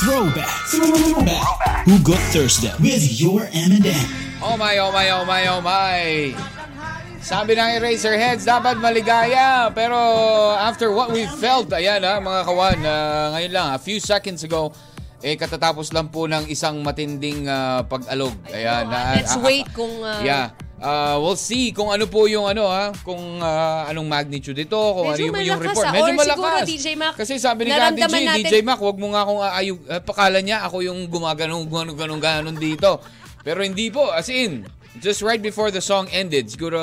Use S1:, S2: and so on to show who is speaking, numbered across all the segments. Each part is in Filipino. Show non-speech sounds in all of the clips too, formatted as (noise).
S1: Throwback. Throwback. Hugot Thursday with your M&M.
S2: Oh my, oh my, oh my, oh my. Sabi ng Eraserheads, dapat maligaya. Pero after what we felt, ayan ha, mga kawan, ah, ngayon lang, a few seconds ago, eh katatapos lang po ng isang matinding ah, pag-alog. Ayan. na-
S3: Let's
S2: ah,
S3: wait kung... uh,
S2: Yeah. Uh, we'll see kung ano po yung ano ha, kung ah, anong magnitude ito, kung
S3: Medyo
S2: ano yung, yung report.
S3: ah.
S2: Medyo malakas.
S3: siguro, DJ Mac,
S2: Kasi sabi ni Kati G,
S3: natin-
S2: DJ Mac, wag mo nga akong aayog. Uh, pakala niya ako yung gumaganong ganong ganong ganon dito. Pero hindi po, as in, just right before the song ended, siguro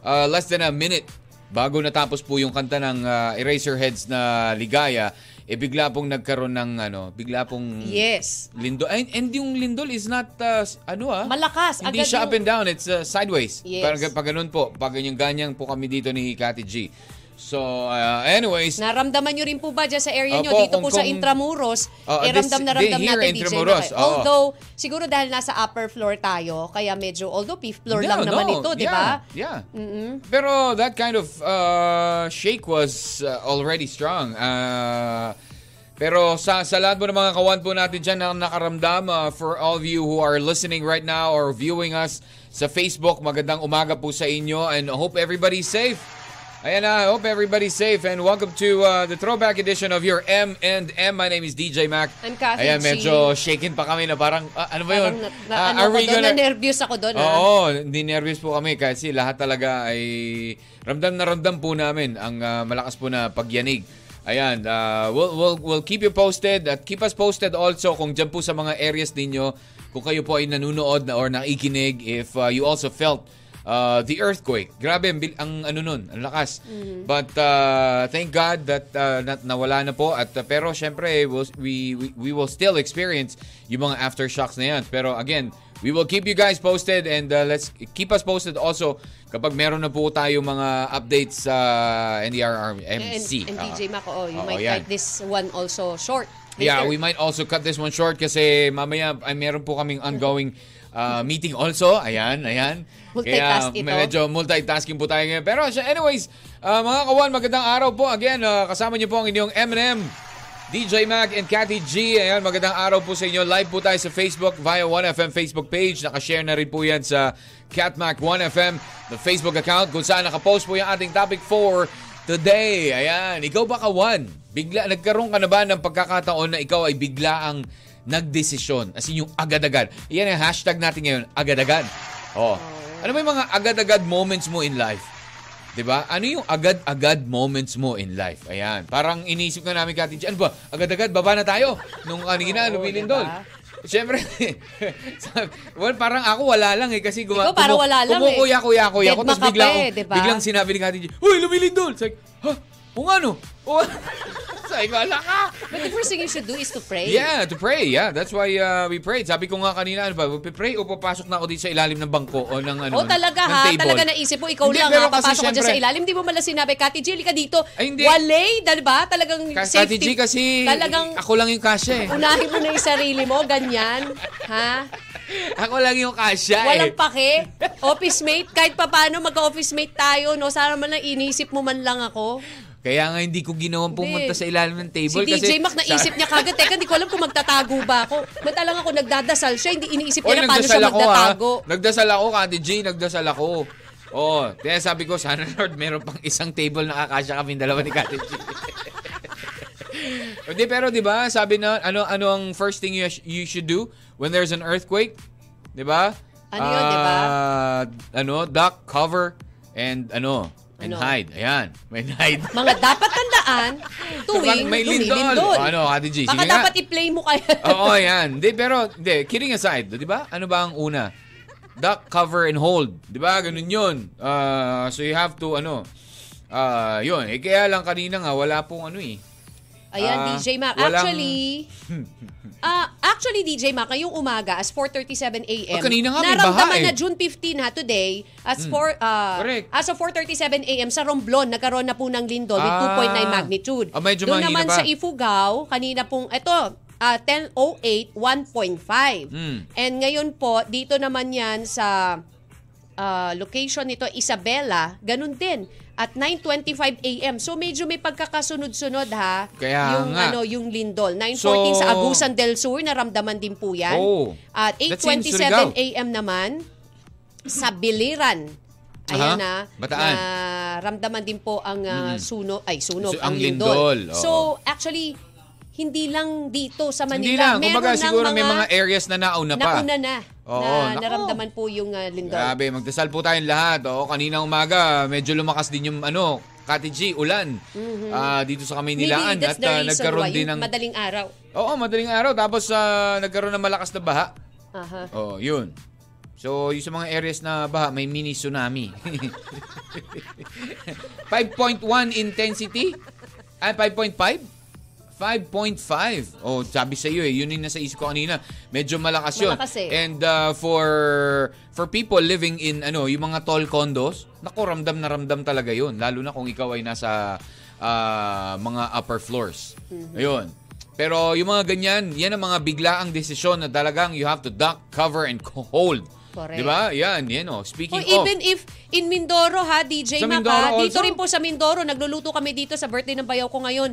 S2: uh, less than a minute bago natapos po yung kanta ng uh, Eraserheads na Ligaya, eh bigla pong nagkaroon ng ano, bigla pong
S3: Yes.
S2: Lindol. And, and yung lindol is not, uh, ano ah.
S3: Malakas.
S2: Hindi
S3: Agad
S2: siya
S3: yung-
S2: up and down. It's uh, sideways.
S3: Yes.
S2: Parang pag ganun po. Pag ganyan ganyan po kami dito ni Kati G. So, uh, anyways.
S3: Naramdaman nyo rin po ba dyan sa area nyo?
S2: Opo,
S3: Dito
S2: kung-
S3: po sa Intramuros,
S2: Oh,
S3: eh, ramdam na ramdam natin DJ
S2: Intramuros, oo.
S3: Although, siguro dahil nasa upper floor tayo, kaya medyo, although fifth floor
S2: No,
S3: lang naman
S2: no,
S3: ito, di
S2: yeah,
S3: ba?
S2: Yeah. Pero that kind of uh, shake was uh, already strong. Uh, pero sa, sa lahat po ng mga kawan po natin dyan na nakaramdam, uh, for all of you who are listening right now or viewing us sa Facebook, magandang umaga po sa inyo and hope everybody's safe. Ayan na, hope everybody's safe and welcome to uh, the throwback edition of your M and M. My name is DJ Mac.
S3: I'm Kathy
S2: Ayan, medyo shaken pa kami na parang, ah, ano ba yun?
S3: Parang na, na,
S2: Ah,
S3: ano
S2: are
S3: ko
S2: we gonna-
S3: na-nervous ako doon. ah.
S2: Oo, hindi nervous po kami kasi lahat talaga ay ramdam na ramdam po namin ang ah, malakas po na pagyanig. Ayan, ah, we'll, we'll, we'll keep you posted at keep us posted also kung dyan po sa mga areas ninyo, kung kayo po ay nanunood na or nakikinig, if ah, you also felt uh, the earthquake. Grabe, ang, ang ano nun, ang lakas. But uh, thank God that uh, nat- nawala na po. At, uh, pero syempre, we'll, we, we, we will still experience yung mga aftershocks na yan. Pero again, we will keep you guys posted and uh, let's keep us posted also kapag meron na po tayo mga updates sa NDRRMC.
S3: And, and DJ Mac, oh, you
S2: Oo,
S3: might
S2: yan.
S3: cut this one also short.
S2: Yeah, we might also cut this one short kasi mamaya ay meron po kaming ongoing uh, meeting also. Ayan, ayan.
S3: Multitask
S2: Kaya
S3: ito.
S2: medyo multitasking po tayo ngayon. Pero anyways, uh, mga kawan, magandang araw po. Again, uh, kasama niyo po ang inyong M&M. DJ Mac and Cathy G. Ayan, magandang araw po sa inyo. Live po tayo sa Facebook via 1FM Facebook page. Nakashare na rin po yan sa Catmac 1FM, the Facebook account kung saan nakapost po yung ating topic for today. Ayan, ikaw ba kawan? Bigla, nagkaroon ka na ba ng pagkakataon na ikaw ay bigla ang nagdesisyon? As in yung agad-agad. Yan ang hashtag natin ngayon, agad-agad. Oh. Ano ba yung mga agad-agad moments mo in life? 'Di ba? Ano yung agad-agad moments mo in life? Ayan. Parang iniisip ka namin Kati, ano ba? Agad-agad baba na tayo nung kanina
S3: Oo,
S2: lumilindol.
S3: diba?
S2: Siyempre, (laughs) well, parang ako wala lang eh kasi guma,
S3: Ikaw parang wala lang eh.
S2: Kumukuya-kuya-kuya ako. Tapos bigla, ako,
S3: diba?
S2: biglang sinabi ni Kati, Uy, lumilindol! Sabi, ha? Kung ano? O, Sabi ko, ala ka!
S3: But the first thing you should do is to pray.
S2: Yeah, to pray. Yeah, that's why uh, we prayed. Sabi ko nga kanina, ano ba, pray o papasok na ako dito sa ilalim ng bangko o ng ano,
S3: O talaga
S2: ng
S3: ha,
S2: table.
S3: talaga naisip mo, ikaw
S2: Hindi,
S3: lang ha, papasok ka dyan sa ilalim. Hindi mo mala sinabi, Kati Jill, ka dito.
S2: Ay, hindi.
S3: Wale, diba? Talagang
S2: Ka-
S3: safety.
S2: Kati G kasi
S3: Talagang
S2: ako lang yung kasya eh.
S3: unahin mo na yung sarili mo, ganyan. Ha?
S2: Ako lang yung kasya
S3: Walang
S2: eh.
S3: pake. Office mate, kahit pa paano magka-office mate tayo, no? Sana man lang inisip mo man lang ako.
S2: Kaya nga hindi ko ginawang pumunta sa ilalim ng
S3: Si
S2: table kasi...
S3: DJ Mac naisip niya kagad, teka, hindi ko alam kung magtatago ba ako. Matalang ako nagdadasal siya, hindi iniisip
S2: Oy,
S3: niya na paano siya
S2: ako ha.
S3: magtatago.
S2: Nagdasal ako, Kati G, nagdasal ako. Oh, kaya sabi ko, sana Lord, meron pang isang table na kakasya kami dalawa ni Kati G. (laughs) Hindi, pero di ba, sabi na, ano, ano ang first thing you, sh- you should do when there's an earthquake? Di ba?
S3: Ano yun, di ba?
S2: Ah, ano, duck, cover, and ano, and
S3: Ano?
S2: hide. Ayan, may hide. (laughs)
S3: Mga dapat tandaan (laughs) tuwing
S2: may lindol.
S3: lumilindol.
S2: O, ano, Kati G,
S3: Baka dapat i-play mo kaya. (laughs)
S2: Oo, yan. Hindi, pero, hindi, kidding aside, di ba? Ano ba ang una? Duck, cover, and hold. Di ba? Ganun yun. Uh, so you have to, ano, uh, yun. Eh, kaya lang kanina nga, wala pong ano eh.
S3: Ayan,
S2: Ah,
S3: DJ Mac.
S2: walang-
S3: Actually, (laughs) ah actually, DJ Mac, ngayong umaga, as 4.37 a.m.,
S2: Ah, kanina nga may
S3: naramdaman
S2: baha eh.
S3: na June 15 ha, today, as, for, ah,
S2: Correct.
S3: as of 4.37 a.m. sa Romblon, nagkaroon na po ng lindol with
S2: Ah.
S3: 2.9 magnitude.
S2: Ah, medyo
S3: Doon naman
S2: pa.
S3: sa Ifugao, kanina pong, ito, ah 10.08, 1.5.
S2: Mm.
S3: And ngayon po, dito naman yan sa ah, location nito, Isabela, ganun din. At 9.25 a.m. So medyo may pagkakasunod-sunod ha.
S2: Kaya
S3: yung,
S2: nga.
S3: Ano, yung lindol. 9.14
S2: So-
S3: sa Agusan del Sur, naramdaman din po yan.
S2: Oh.
S3: At
S2: That's in Surigao.
S3: 8.27 a.m. naman, sa Biliran. Ayan na.
S2: Bataan.
S3: Na ramdaman din po ang ah, suno, ay sunog,
S2: Su-
S3: ang,
S2: ang
S3: lindol.
S2: lindol, oo.
S3: So actually, hindi lang dito sa Manila.
S2: Hindi lang.
S3: Meron
S2: Kumbaga siguro may mga areas na nauna pa.
S3: nauna na.
S2: Oo,
S3: na
S2: nako.
S3: naramdaman po yung ah, lindol.
S2: Grabe, magdasal po tayong lahat. Oo, kanina umaga, medyo lumakas din yung ano, Kati G, ulan. Ah, dito sa Kamaynilaan.
S3: Mm-hmm. Maybe that's
S2: At
S3: the reason
S2: nagkaroon
S3: why,
S2: din ng...
S3: madaling araw.
S2: Oo, madaling araw. Tapos ah, nagkaroon ng malakas na baha.
S3: Aha.
S2: Oo, yun. So, yung sa mga areas na baha, may mini tsunami. (laughs) 5.1 intensity? Ah, 5.5? 5.5. Oh, sabi sa iyo eh, yun yung nasa isip ko kanina. Medyo malakas yun.
S3: Malakas eh.
S2: And uh, for for people living in ano, yung mga tall condos, naku, ramdam na ramdam talaga yun. Lalo na kung ikaw ay nasa ah, mga upper floors.
S3: Mm-hmm.
S2: Ayun. Pero yung mga ganyan, yan ang mga biglaang desisyon na talagang you have to duck, cover, and hold.
S3: Correct.
S2: Di ba? Yan, yan oh. Speaking
S3: Or
S2: of,
S3: even if in Mindoro ha, DJ
S2: Sa
S3: Mac
S2: Mindoro
S3: dito
S2: also?
S3: rin po sa Mindoro, nagluluto kami dito sa birthday ng bayaw ko ngayon.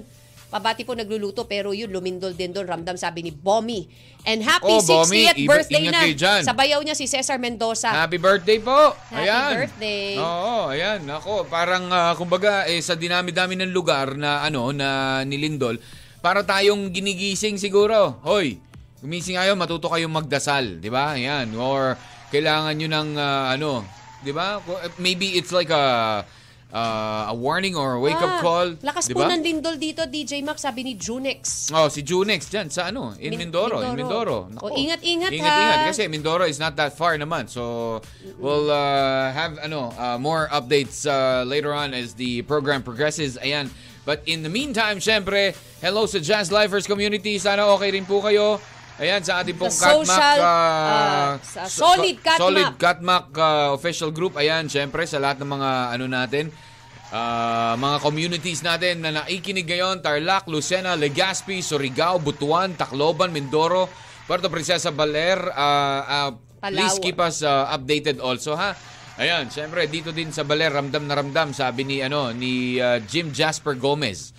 S3: Pabati po nagluluto pero yun, lumindol din doon, ramdam sabi ni Bommy. And happy
S2: Oh, Bommy,
S3: 60th
S2: iba-
S3: birthday na
S2: dyan.
S3: sa bayaw niya si Cesar Mendoza.
S2: Happy birthday po!
S3: Happy
S2: ayan.
S3: birthday.
S2: Oo, ayan. Ako, parang ah, kumbaga eh, sa dinami-dami ng lugar na ano na nilindol, para tayong ginigising siguro. Hoy, gumising kayo, matuto kayong magdasal, 'di ba? Ayan. Or kailangan niyo ng ah, ano, 'di ba? Maybe it's like a ah, a warning or a wake-up
S3: Ah,
S2: call,
S3: Lakas
S2: 'di
S3: po ng lindol dito, DJ Mac, sabi ni Junex.
S2: Oh, si Junex dyan sa ano, in
S3: Min-
S2: Mindoro, in
S3: Mindoro.
S2: Mindoro.
S3: O, ingat-ingat,
S2: Ingat-ingat
S3: ha.
S2: kasi Mindoro is not that far naman. So we'll uh, have ano uh, more updates uh, later on as the program progresses. Ayan. But in the meantime, syempre, hello sa Jazz Lifers community. Sana okay rin po kayo. Ayan, sa ating pong Katmak,
S3: social,
S2: uh,
S3: uh, sa Solid Katmak.
S2: Solid Katmak uh, official group. Ayan, syempre, sa lahat ng mga ano natin, uh, mga communities natin na naikinig ngayon, Tarlac, Lucena, Legazpi, Surigao, Butuan, Tacloban, Mindoro, Puerto Princesa, Baler. Uh, uh, please keep us uh, updated also, ha? Ayan, syempre, dito din sa Baler, ramdam na ramdam, sabi ni, ano, ni uh, Jim Jasper Gomez.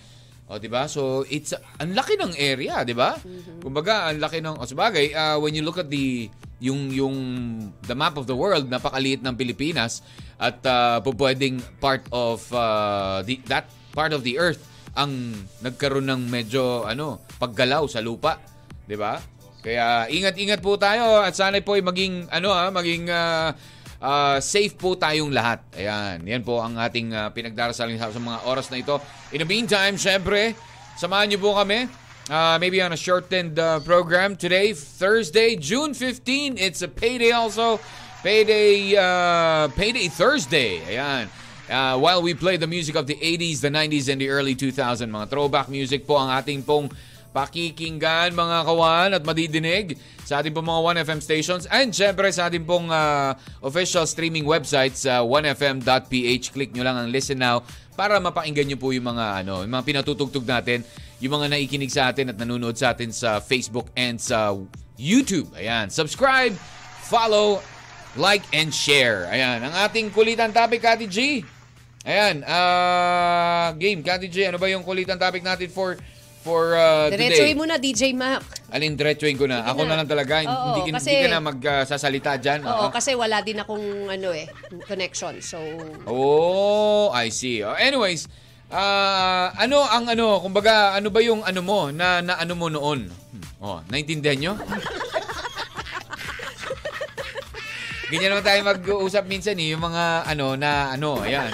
S2: O, di ba? So, it's, ang laki ng area, di ba? Kumbaga, ang laki ng, o sabagay, uh, when you look at the, yung, yung, the map of the world, napakaliit ng Pilipinas, at uh, pwedeng part of, uh, the, that part of the earth, ang nagkaroon ng medyo, ano, paggalaw sa lupa. Di ba? Kaya, ingat-ingat po tayo, at sana po ay maging, ano ha, maging, uh, uh, safe po tayong lahat. Ayan, yan po ang ating uh, pinagdarasal sa, mga oras na ito. In the meantime, syempre, samahan niyo po kami. Uh, maybe on a shortened uh, program today, Thursday, June 15. It's a payday also. Payday, uh, payday Thursday. Ayan. Uh, while we play the music of the 80s, the 90s, and the early 2000s, mga throwback music po ang ating pong pakikinggan mga kawan at madidinig sa ating pong mga 1FM stations and syempre sa ating pong uh, official streaming website sa 1fm.ph. Click nyo lang ang listen now para mapakinggan nyo po yung mga ano, yung mga pinatutugtog natin, yung mga naikinig sa atin at nanonood sa atin sa Facebook and sa YouTube. Ayan, subscribe, follow, like, and share. Ayan, ang ating kulitan topic, Kati G. Ayan, ah game, Kati G, ano ba yung kulitan topic natin for for uh,
S3: Diretsuhin
S2: today?
S3: mo na, DJ Mac.
S2: Alin, diretsuhin ko na.
S3: Sige
S2: Ako
S3: na.
S2: na lang talaga.
S3: Oo,
S2: hindi, ka-
S3: kasi-
S2: hindi ka na magsasalita dyan.
S3: Oo,
S2: Oo.
S3: kasi wala din akong ano eh, connection. So,
S2: Oh, I see. Oh, anyways, ah ano ang ano, kumbaga, ano ba yung ano mo na, na ano mo noon? Hmm, Oh, naintindihan nyo? Ganyan naman tayo mag-uusap minsan eh, yung mga ano na ano, ayan.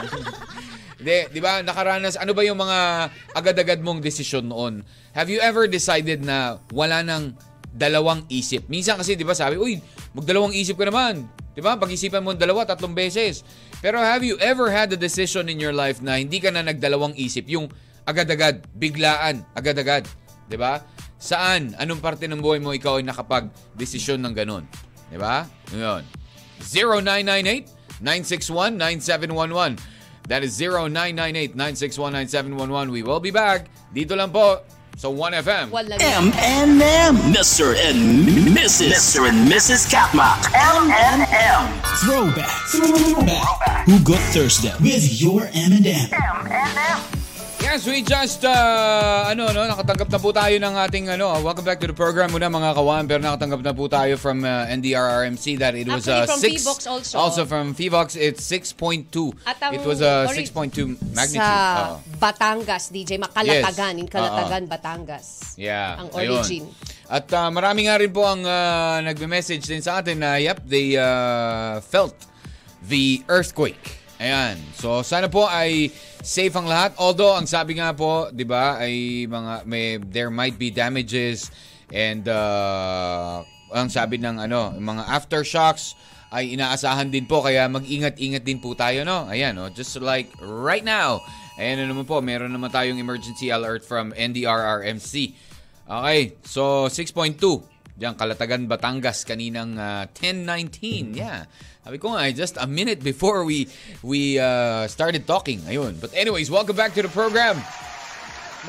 S2: Hindi, di ba, nakaranas, ano ba yung mga agad-agad mong desisyon noon? Have you ever decided na wala nang dalawang isip? Minsan kasi, di ba, sabi, uy, magdalawang isip ka naman. Di ba? Pag-isipan mo dalawa, tatlong beses. Pero have you ever had a decision in your life na hindi ka na nagdalawang isip? Yung agad-agad, biglaan, agad-agad. 'Di ba? Saan, anong parte ng buhay mo ikaw ay nakapag-desisyon ng ganun? 'Di ba? Ngayon. 0998-961-9711. That is 0998-961-9711. We will be back. Dito lang po sa 1FM.
S3: Walang
S1: M&M. Mr. and Mrs. Mr. and Mrs. Katmak.
S4: M&M.
S5: Throwback. Throwback. Hugot Thursday with your M&M.
S4: M&M.
S2: Yes, we just, uh, ano, no, nakatanggap na po tayo ng ating, ano, welcome back to the program muna mga kawan, pero nakatanggap na po tayo from uh, NDRRMC that it was uh,
S3: Actually, from
S2: six,
S3: Fevox also.
S2: Also from Fevox, it's 6.2.
S3: At ang
S2: It was a
S3: ori-
S2: 6.2 magnitude.
S3: Sa
S2: Oo.
S3: Batangas, DJ. Makalatagan.
S2: Yes.
S3: In Kalatagan, Batangas.
S2: Yeah.
S3: Ang
S2: ayun.
S3: origin.
S2: At uh, marami nga rin po ang uh, nagme-message din sa atin na yep, they uh, felt the earthquake. Ayan. So sana po ay safe ang lahat. Although ang sabi nga po, 'di ba, ay mga may there might be damages and uh, ang sabi ng ano, mga aftershocks ay inaasahan din po kaya mag-ingat-ingat din po tayo no. Ayan, no? just like right now. Ayan na naman po, meron naman tayong emergency alert from NDRRMC. Okay, so 6.2. Diyan, Kalatagan, Batangas, kaninang uh, 10.19. Yeah. Sabi ko nga, eh, just a minute before we we uh, started talking. Ayun. But anyways, welcome back to the program.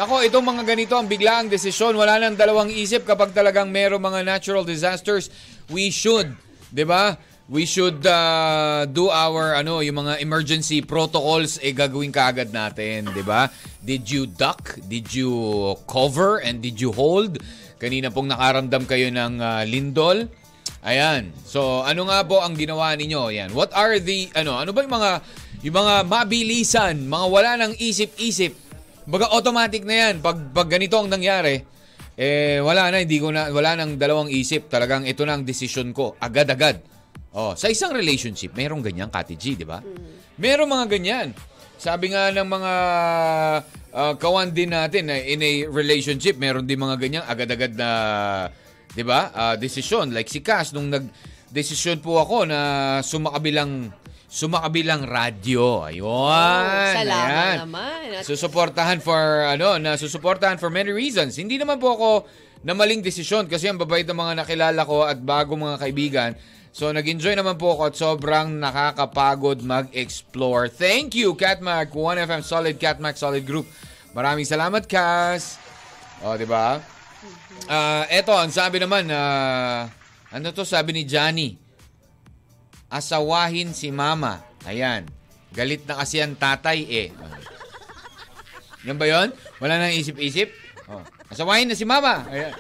S2: Nako, itong mga ganito ang biglaang desisyon. Wala nang dalawang isip kapag talagang merong mga natural disasters. We should, 'di ba? We should uh, do our ano, yung mga emergency protocols eh gagawin kaagad natin, 'di ba? Did you duck? Did you cover and did you hold? Kanina pong nakaramdam kayo ng uh, lindol. Ayan. So, ano nga po ang ginawa ninyo? Ayan. What are the ano, ano ba yung mga yung mga mabilisan, mga wala nang isip-isip Baga automatic na yan. Pag, pag ganito ang nangyari, eh wala na, hindi ko na, wala nang dalawang isip. Talagang ito na ang desisyon ko. Agad-agad. Oh, sa isang relationship, mayroong ganyan, Kati G, di ba? Merong mga ganyan. Sabi nga ng mga ah, kawan din natin na in a relationship, meron din mga ganyan agad-agad na, di ba, ah, desisyon. Like si Cass, nung nag-desisyon po ako na sumakabilang sumakabilang radyo. Ayun.
S3: Oh, salamat
S2: ayan.
S3: naman. At-
S2: Susuportahan for ano, na susuportahan for many reasons. Hindi naman po ako na maling desisyon kasi ang babait ng mga nakilala ko at bago mga kaibigan. So nag-enjoy naman po ako at sobrang nakakapagod mag-explore. Thank you Catmac 1FM Solid Catmac Solid Group. Maraming salamat Cass. O, di ba? Ah, eto, ang sabi naman na ano to sabi ni Johnny? Asawahin si mama. Ayan. Galit na kasi ang tatay eh. Yan ba yun? Wala nang isip-isip? Oh. Asawahin na si mama. Ayan.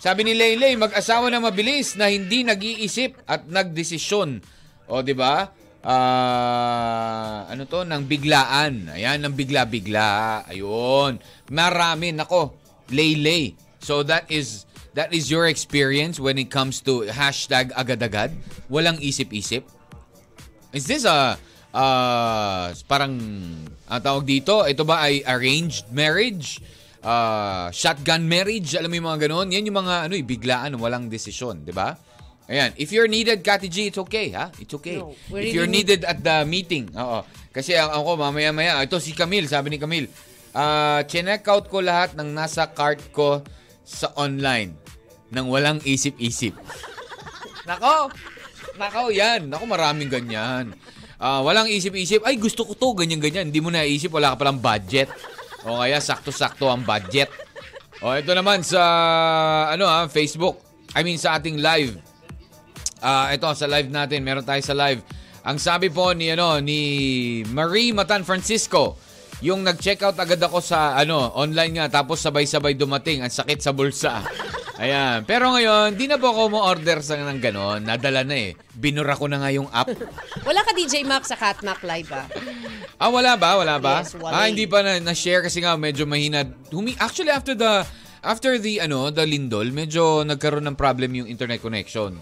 S2: Sabi ni Leylay, mag-asawa na mabilis na hindi nag-iisip at nagdesisyon. O, di ba? Ah, ano to? Nang biglaan. Ayan, nang bigla-bigla. Ayun. Marami. Nako, Leylay. So, that is that is your experience when it comes to hashtag agad-agad? Walang isip-isip? Is this a uh, parang ang tawag dito, ito ba ay arranged marriage? Uh, shotgun marriage? Alam mo yung mga ganun? Yan yung mga ano, eh, biglaan, walang desisyon, di ba? Ayan. If you're needed, Kati G, it's okay, ha? It's okay.
S3: No,
S2: If you're needed at the meeting, oo. Kasi ako, mamaya-maya, ito si Camille, sabi ni Camille, ah, check out ko lahat ng nasa cart ko sa online nang walang isip-isip. (laughs) Nako! Nako, yan. Nako, maraming ganyan. Ah, walang isip-isip. Ay, gusto ko to, ganyan-ganyan. Hindi mo naisip, wala ka palang budget. O kaya, sakto-sakto ang budget. O, ito naman sa, ano ha, Facebook. I mean, sa ating live. Ah, ito, sa live natin. Meron tayo sa live. Ang sabi po ni, ano, ni Marie Matan Francisco, yung nag-check out agad ako sa ano, online nga tapos sabay-sabay dumating ang sakit sa bulsa. Ayan. Pero ngayon, di na po ako mo-order sa ng ganon. Nadala na eh. Binura ko na nga yung app.
S3: Wala ka DJ Max sa Catmac Live ah.
S2: Ah, wala ba? Wala ba?
S3: Yes, wala
S2: ah,
S3: eh.
S2: hindi pa na, na-share kasi nga medyo mahina. Humi Actually, after the after the ano, the lindol, medyo nagkaroon ng problem yung internet connection.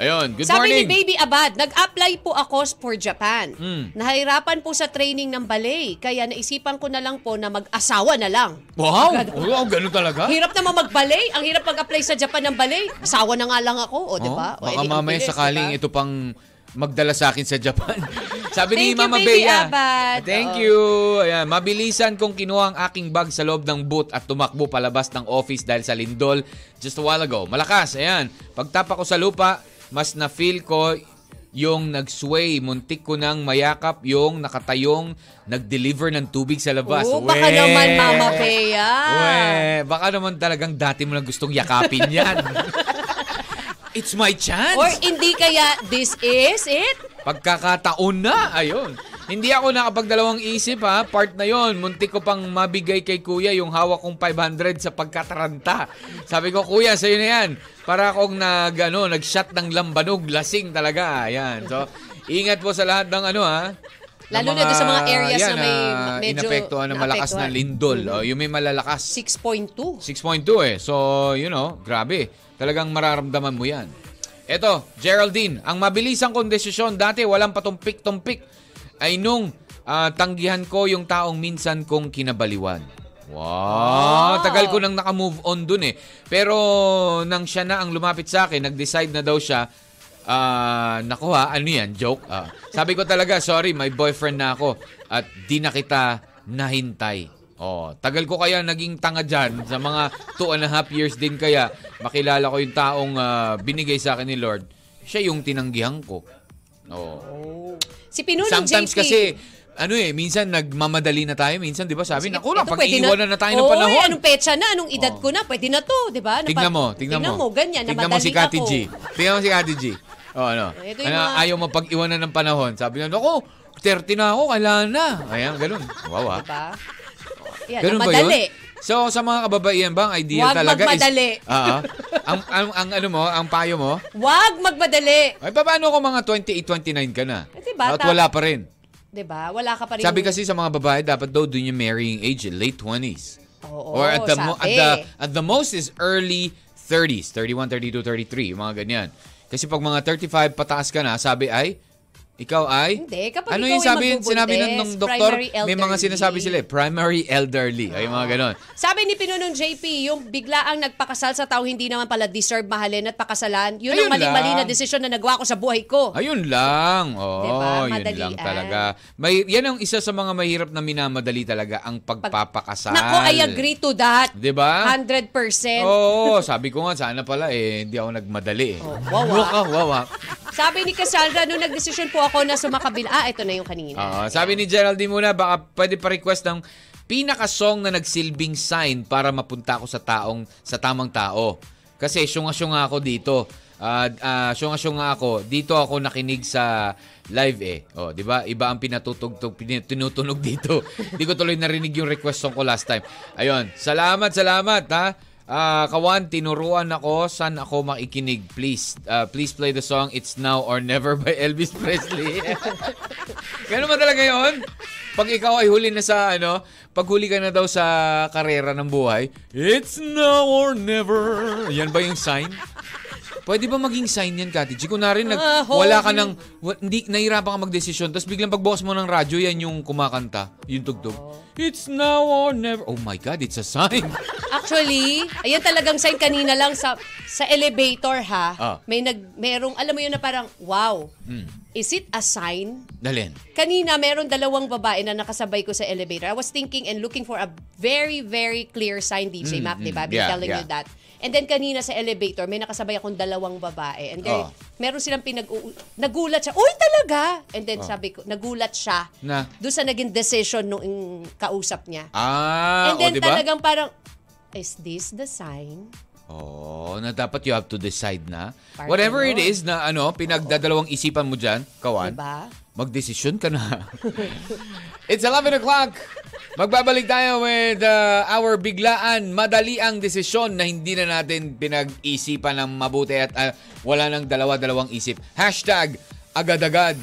S2: Ayun, good
S3: Sabi
S2: morning.
S3: ni Baby Abad, nag-apply po ako for Japan.
S2: Hmm.
S3: Nahirapan po sa training ng ballet. Kaya naisipan ko na lang po na mag-asawa na lang.
S2: Wow! Wow, ganun talaga?
S3: Hirap naman mag-ballet. Ang hirap mag-apply sa Japan ng ballet. Asawa na nga lang ako, o, di ba?
S2: Oh,
S3: O,
S2: baka mamaya sakaling
S3: di ba?
S2: ito pang magdala sa akin sa Japan. (laughs) Sabi ni
S3: Thank you,
S2: Mama
S3: Baby
S2: Bea.
S3: Abad.
S2: Thank
S3: Oo.
S2: you. Ayan, mabilisan kong kinuha ang aking bag sa loob ng boot at tumakbo palabas ng office dahil sa lindol just a while ago. Malakas, ayan. Pagtapa ko sa lupa, mas na-feel ko yung nag-sway. Muntik ko nang mayakap yung nakatayong nag-deliver ng tubig sa labas.
S3: Oo, baka
S2: Weh!
S3: naman, Mama Bea.
S2: Weh, baka naman talagang dati mo na gustong yakapin yan. (laughs) It's my chance.
S3: Or hindi kaya this is it?
S2: Pagkakataon na, ayun. Hindi ako nakapagdalawang isip ha, part na yon. Muntik ko pang mabigay kay kuya yung hawak kong 500 sa pagkataranta. Sabi ko, kuya, sa'yo na yan. Para akong nag, ano, nag-shot ng lambanog, lasing talaga. Ayan. So, ingat po sa lahat ng ano ha.
S3: Lalo na doon sa mga areas na may
S2: ah,
S3: medyo
S2: inapektuhan ng malakas na lindol. Oh, yung may malalakas.
S3: 6.2.
S2: 6.2 eh. So, you know, grabe. Talagang mararamdaman mo yan. Eto, Geraldine, ang mabilisang kondesisyon dati walang patumpik-tumpik ay nung ah, tanggihan ko yung taong minsan kong kinabaliwan. Wow! Tagal ko nang naka-move on dun eh. Pero nang siya na ang lumapit sa akin, nag-decide na daw siya, ah, naku ha, ano yan, joke? Ah, sabi ko talaga, sorry, may boyfriend na ako at di na kita nahintay. Oh, tagal ko kaya naging tanga dyan sa mga two and a half years din kaya makilala ko yung taong ah, binigay sa akin ni Lord. Siya yung tinanggihan ko. Oh.
S3: Si Pinunong
S2: Sometimes
S3: JP.
S2: kasi ano eh, minsan nagmamadali na tayo. Minsan, di ba, sabi,
S3: Sige,
S2: naku lang,
S3: ito, pwede
S2: pag-iiwanan na, tayo ng
S3: Oo,
S2: panahon.
S3: eh, anong petsa na, anong edad
S2: Oh.
S3: ko na, pwede na to, di ba?
S2: Tingnan mo, tingnan,
S3: mo. ganyan,
S2: Tingnan mo si Kati. G. Tingnan mo si Kati G. Oh, ano? (laughs)
S3: Ito
S2: ano
S3: mga-
S2: Ayaw mo pag-iwanan ng panahon. Sabi niya, naku, 30 na ako, kailangan na. Ayan, ganun. Wow, ah.
S3: Diba? Yan,
S2: Ganun ba
S3: namadali.
S2: yun? So, sa mga kababaihan ba, ang ideal
S3: Huwag
S2: talaga
S3: magmadali.
S2: is... (laughs) Oo. ang, ang, ang, ano mo, ang payo mo,
S3: Huwag magmadali.
S2: ay, paano kung mga 28, 29 ka na?
S3: Di bata.
S2: At wala pa rin.
S3: Di ba? Wala ka pa rin.
S2: Sabi kasi sa mga babae, dapat daw dun yung marrying age, late 20s.
S3: Oo,
S2: Or at the, mo- at the, at the most is early 30s, 31, 32, 33, yung mga ganyan. Kasi pag mga 35 pataas ka na, sabi ay, ikaw ay...
S3: Hindi, kapag
S2: ano
S3: ikaw
S2: yung sabi, sinabi ng, ng doktor? May mga sinasabi sila, eh, primary elderly. Ay, mga ganon.
S3: Sabi ni Pinunong JP, yung biglaang nagpakasal sa tao hindi naman pala deserve mahalin at pakasalan, yun
S2: Ayun
S3: ang mali-mali
S2: lang.
S3: na desisyon na nagawa ko sa buhay ko.
S2: Ayun lang. Oo,
S3: Diba?
S2: yun
S3: Madalian.
S2: lang talaga. May, yan ang isa sa mga mahirap na minamadali talaga, ang pagpapakasal.
S3: Nako, I agree to that.
S2: Diba?
S3: 100%.
S2: Oo, sabi ko nga, sana pala eh, hindi ako nagmadali eh.
S3: Oh, wawa.
S2: Wow, wawa.
S3: Sabi ni Cassandra, nung nagdesisyon po ako na sumakabila, ah, ito na yung kanina.
S2: Oo, sabi ni Geraldine muna, baka pwede pa request ng pinaka-song na nagsilbing sign para mapunta ako sa taong sa tamang tao. Kasi syunga-syunga ako dito. Ah, ah, syunga-syunga ako. Dito ako nakinig sa live eh. Oh, 'di ba? Iba ang pinatutugtog, pin- tinutunog dito. (laughs) Hindi ko tuloy narinig yung request song ko last time. Ayun. Salamat, salamat ha. Ah, kawan, tinuruan ako saan ako makikinig. Please, ah, please play the song It's Now or Never by (laughs) Elvis Presley. (laughs) Ganun ba talaga yun? Pag ikaw ay huli na sa ano, pag huli ka na daw sa karera ng buhay, it's now or never. Yan ba yung sign? Pwede ba maging sign yan, Kati G? Kung narin, nag,
S3: Ah,
S2: wala ka ng, wa- hindi, nahirapan ka magdesisyon, tapos biglang pagbukas mo ng radyo, yan yung kumakanta, yung tugtog. It's now or never. Oh my God, it's a sign. (laughs)
S3: Actually, ayan talagang sign kanina lang sa sa elevator ha.
S2: Ah.
S3: May nag merong alam mo yun na parang wow. Is it a sign?
S2: Dalin.
S3: Kanina meron dalawang babae na nakasabay ko sa elevator. I was thinking and looking for a very very clear sign DJ Mac, 'di ba? Been
S2: Mm, Yeah,
S3: telling
S2: yeah.
S3: you that. And then kanina sa elevator, may nakasabay akong dalawang babae. And there,
S2: Oh.
S3: meron silang pinag nagulat siya. Uy, talaga. And then sabi ko, nagulat siya
S2: Oh. Na?
S3: doon sa naging decision nung kausap niya.
S2: Ah,
S3: And then
S2: o diba?
S3: talagang parang is this the sign?
S2: Oh, na dapat you have to decide na.
S3: Parang
S2: Whatever it is na ano, pinagdadalawang isipan mo dyan, kawan.
S3: Diba?
S2: Magdesisyon ka na. (laughs) It's 11 o'clock. Magbabalik tayo with uh, our biglaan, madali ang desisyon na hindi na natin pinag-isipan ng mabuti at uh, wala nang dalawa-dalawang isip. Hashtag agad-agad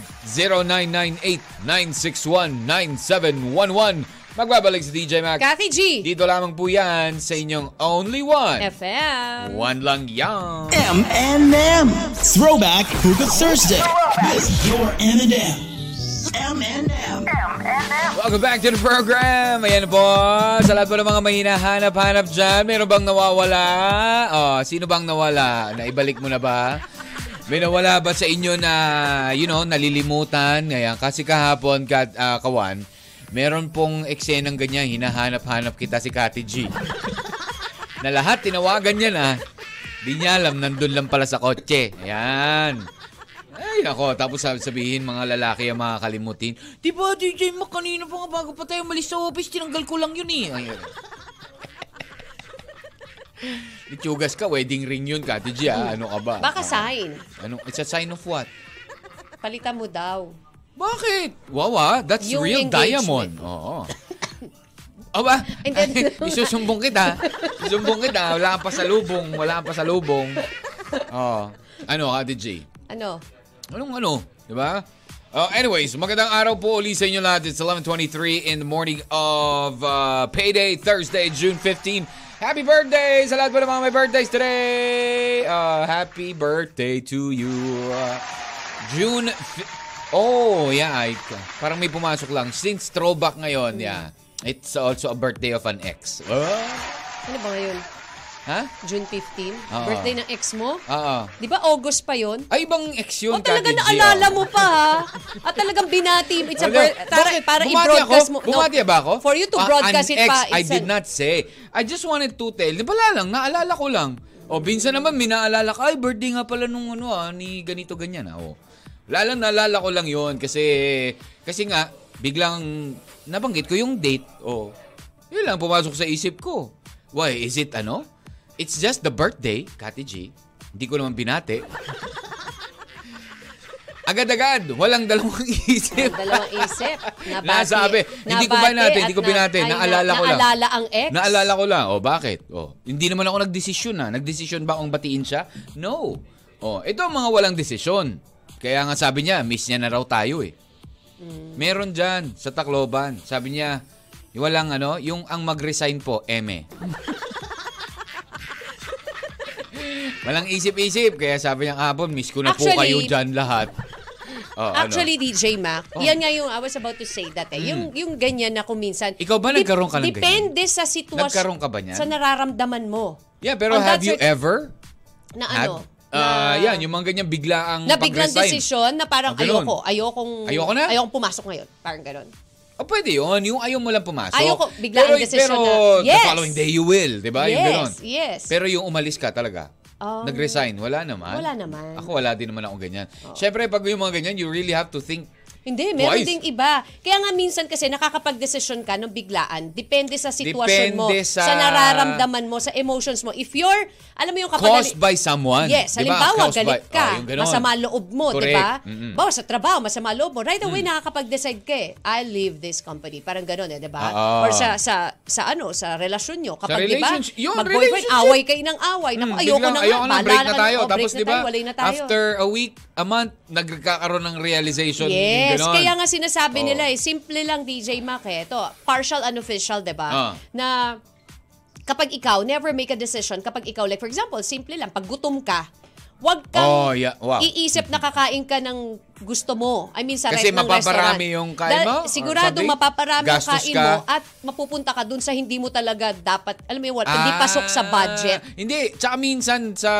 S2: 0998-961-9711. Magbabalik si DJ Mac.
S3: Kathy G.
S2: Dito lamang po yan sa inyong Only One.
S3: FM.
S2: One lang yan.
S5: M&M. Throwback Hookah Thursday with your M&M. M&M.
S2: Welcome back to the program. Ayan po. Sa lahat po ng mga may hinahanap-hanap dyan, meron bang nawawala? Oh, sino bang nawala? Naibalik mo na ba? May nawala ba sa inyo na, you know, nalilimutan? Ngayon, kasi kahapon, ka, ah, kawan, meron pong eksenang ganyan, hinahanap-hanap kita si Kati G. na lahat, tinawagan niya na. Di niya alam, nandun lang pala sa kotse. Ayan. Ay, nako. Tapos sabi- sabihin mga lalaki ang makakalimutin. Di ba, DJ Mac, kanina pa nga bago pa tayo malis sa office, tinanggal ko lang yun eh. Ayun. Itsugas ka, wedding ring yun, Kati G, ah. Ano ka ba?
S3: Baka sign.
S2: Ano, it's a sign of what?
S3: Palitan mo daw.
S2: Bakit? Wow, ah, that's
S3: Yung
S2: real
S3: engagement.
S2: diamond. Oo. (laughs) Aba,
S3: Hindi.
S2: ay, isusumbong kita. Isusumbong kita. Wala kang pasalubong. Wala kang pasalubong. Oo. Ano, Kati G?
S3: Ano?
S2: Anong ano? Di ba? Uh, anyways, magandang araw po ulit sa inyo lahat. It's 11.23 in the morning of uh, Payday, Thursday, June 15. Happy birthday sa lahat po ng mga may birthdays today! Uh, happy birthday to you. Uh, June... fi- Oh, yeah. I, parang may pumasok lang. Since throwback ngayon, yeah. It's also a birthday of an ex. Oh.
S3: Ano ba ngayon?
S2: Ha?
S3: June 15?
S2: Oo.
S3: Birthday ng ex mo?
S2: Oo.
S3: Di ba August pa yon?
S2: Ay, ibang ex yun,
S3: O talaga
S2: Kati G,
S3: naalala
S2: oh.
S3: mo pa ha? At talagang binati mo. It's a
S2: Ano?
S3: para,
S2: Bakit?
S3: para
S2: Bumati
S3: i-broadcast
S2: ako?
S3: mo.
S2: Bumati ba ako?
S3: For you to
S2: Ah,
S3: broadcast
S2: an
S3: it
S2: ex,
S3: pa.
S2: I
S3: it's
S2: did
S3: an-
S2: not say. I just wanted to tell. Di Wala lang, naalala ko lang. O, minsan naman, may naalala ka, ay, birthday nga pala nung ano, ah, ni ganito, ganyan. Ah. O. Wala lang, naalala ko lang yon kasi, kasi nga, biglang nabanggit ko yung date. O, yun lang, pumasok sa isip ko. Why, is it ano? It's just the birthday, Kati G. Hindi ko naman binate. (laughs) Agad-agad, walang dalawang (laughs) isip.
S3: Dalawang isip. Nabati.
S2: Nasabi. Hindi ko ba natin,
S3: at
S2: hindi ko
S3: na-
S2: binati.
S3: ay,
S2: Naalala ko lang.
S3: Naalala ang ex?
S2: Naalala ko lang. O, bakit? O, hindi naman ako nagdesisyon na. Nagdesisyon ba akong batiin siya? No. O, ito ang mga walang desisyon. Kaya nga sabi niya, miss niya na raw tayo eh. Meron dyan sa Tacloban. Sabi niya, walang ano, yung ang mag-resign po, eme. (laughs) walang isip-isip. Kaya sabi niya kahapon, miss ko na po
S3: Actually-
S2: kayo dyan lahat. (laughs) O, ano?
S3: Actually, DJ Mac,
S2: Oh.
S3: yan nga yung, I was about to say that eh. Yung, yung ganyan na kung minsan.
S2: Hmm. Ikaw ba nagkaroon ka ng
S3: Depende sa sitwasyon.
S2: Nagkaroon ka ba niyan?
S3: Sa nararamdaman mo.
S2: Yeah, pero
S3: On
S2: have you ever
S3: Na
S2: had?
S3: ano?
S2: Ah,
S3: na-
S2: yan, yung mga ganyan bigla ang
S3: na biglang desisyon na parang
S2: Ah,
S3: ayoko, ayokong,
S2: Ayoko na?
S3: ayokong pumasok ngayon. Parang ganun.
S2: Oh, pwede yun. Yung ayaw mo lang pumasok.
S3: Ayoko, bigla ang
S2: pero,
S3: desisyon
S2: pero
S3: na-
S2: the
S3: Yes!
S2: following day you will. Di ba? Yung
S3: Yes,
S2: ganon.
S3: yes.
S2: Pero yung umalis ka talaga.
S3: Oh.
S2: Nag-resign. Wala naman.
S3: Wala naman. Oh.
S2: Ako wala din naman ako ganyan. Siyempre, pag yung mga ganyan, you really have to think
S3: Hindi, meron
S2: Twice.
S3: ding iba. Kaya nga minsan kasi nakakapag-desisyon ka ng biglaan. Depende sa sitwasyon mo,
S2: Depende sa-
S3: sa nararamdaman mo, sa emotions mo. If you're, alam mo yung kapag...
S2: caused by someone.
S3: Yes,
S2: Di ba?
S3: halimbawa,
S2: Caused
S3: galit
S2: by-
S3: ka,
S2: Oh, yung ganon.
S3: masama loob mo, di
S2: Correct.
S3: ba?
S2: Mm-mm.
S3: Bawa sa trabaho, masama loob mo. Right away,
S2: Mm.
S3: nakakapag-decide ka eh. I leave this company. Parang ganon eh, di ba?
S2: Ah.
S3: Or sa, sa, sa ano, sa relasyon nyo. Kapag, di ba,
S2: relationship- yun,
S3: mag-boyfriend,
S2: relationship.
S3: away kayo ng away. Naku,
S2: Hmm,
S3: ayoko
S2: biglang,
S3: na nga.
S2: ayoko
S3: bahala
S2: break na
S3: ka
S2: tayo.
S3: Oh, break
S2: Tapos,
S3: na
S2: di ba,
S3: tayo, walay na tayo.
S2: after a week, a month, nagkakaroon ng realization. yung
S3: Yes,
S2: ganon.
S3: kaya nga sinasabi
S2: Oo.
S3: nila eh, simple lang DJ Mac eh. Ito, partial unofficial, 'di ba?
S2: Ah.
S3: Na kapag ikaw never make a decision, kapag ikaw like for example, simple lang, pag gutom ka, wag kang
S2: Oh, yeah. Wow.
S3: iisip na kakain ka ng gusto mo. I mean, sa
S2: Kasi
S3: rest ng
S2: mapaparami
S3: restaurant.
S2: yung kain mo, or
S3: Sigurado mapaparami yung kain
S2: ka.
S3: mo at mapupunta ka dun sa hindi mo talaga dapat, alam mo yung what, hindi pasok sa
S2: Ah,
S3: budget.
S2: Hindi, tsaka minsan sa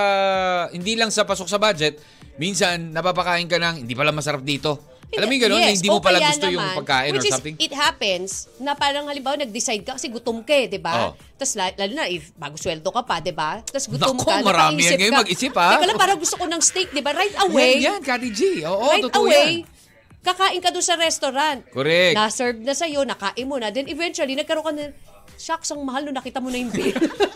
S2: hindi lang sa pasok sa budget, minsan napapakain ka ng hindi pala masarap dito. Alam mo yung ganun,
S3: Yes,
S2: hindi mo pala gusto yung
S3: naman,
S2: pagkain or
S3: which is,
S2: something.
S3: it happens na parang halimbawa nag-decide ka kasi gutom ka eh, di ba?
S2: Oh.
S3: Tapos la- lalo na if bago sweldo ka pa, di ba? Tapos gutom
S2: Naku,
S3: ka,
S2: marami yan ngayon mag-isip, ha?
S3: Teka lang, parang gusto ko ng steak, di ba? Right away,
S2: Yan, yan, Kati G. Oo,
S3: right
S2: totoo
S3: away,
S2: yan.
S3: kakain ka doon sa restaurant.
S2: Correct.
S3: Na-serve na sa'yo, nakain mo na. Then eventually, nagkaroon ka na, shucks, ang mahal no, nakita mo na yung bill.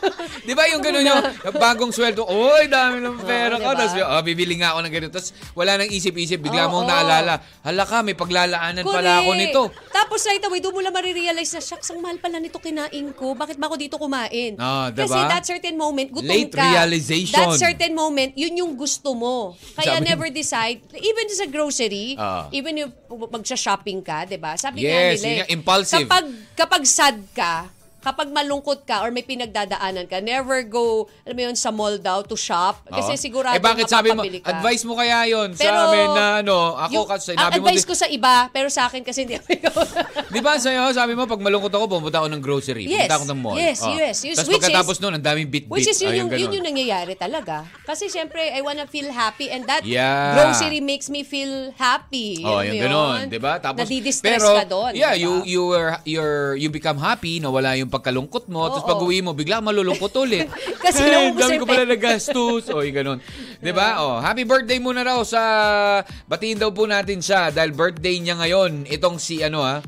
S3: (laughs)
S2: Di ba yung gano'n yung bagong sweldo, oy, dami ng pera
S3: Oo,
S2: ko.
S3: diba?
S2: Tapos, oh, bibili nga ako ng ganito. Tapos, wala nang isip-isip. Bigla
S3: Oo.
S2: mong naalala, hala ka, may paglalaanan pala ako
S3: Correct.
S2: nito.
S3: Tapos right away, doon mo lang marirealize na, shucks, ang mahal pala nito kinain ko. Bakit ba ako dito kumain?
S2: Ah, diba?
S3: Kasi that certain moment, gutom
S2: Late
S3: ka.
S2: realization.
S3: That certain moment, yun yung gusto mo. Kaya
S2: Sabi-
S3: never decide, even sa grocery,
S2: Ah.
S3: even if magsha-shopping ka, di ba? Sabi
S2: Yes,
S3: nga nila,
S2: yun
S3: eh,
S2: yung impulsive.
S3: Kapag, kapag sad ka, kapag malungkot ka or may pinagdadaanan ka, never go, alam mo yun, sa mall daw to shop. Kasi
S2: Oo.
S3: sigurado
S2: Eh bakit sabi mo,
S3: ka.
S2: advice mo kaya yon
S3: Pero,
S2: sa amin na ano, ako
S3: yung-
S2: kasi sinabi mo,
S3: advice ko sa iba, pero sa akin kasi hindi ako.
S2: di ba sa'yo, sabi mo, pag malungkot ako, pumunta ako ng grocery,
S3: Yes,
S2: pumunta ako ng mall.
S3: yes,
S2: Oh.
S3: yes, yes.
S2: Tapos
S3: Which
S2: pagkatapos
S3: is-
S2: nun, ang daming bit-bit.
S3: Which is yun,
S2: Ayun,
S3: yung, yun yung nangyayari talaga. Kasi syempre, I wanna feel happy and that
S2: Yeah.
S3: grocery makes me feel happy.
S2: Oh, yung
S3: mo
S2: ganun,
S3: yun?
S2: 'di ba? Tapos
S3: Nadidistress
S2: pero
S3: ka doon.
S2: Yeah,
S3: di ba?
S2: you you were you're you become happy, nawala yung pagkalungkot mo, tapos
S3: Oo.
S2: pag-uwi mo bigla malulungkot ulit. (laughs)
S3: Kasi
S2: eh,
S3: naubos
S2: dami ko pala nagastos. o, yung ganun. (laughs) ba? Oh, happy birthday muna raw sa batiin daw po natin siya dahil birthday niya ngayon. Itong si ano ah,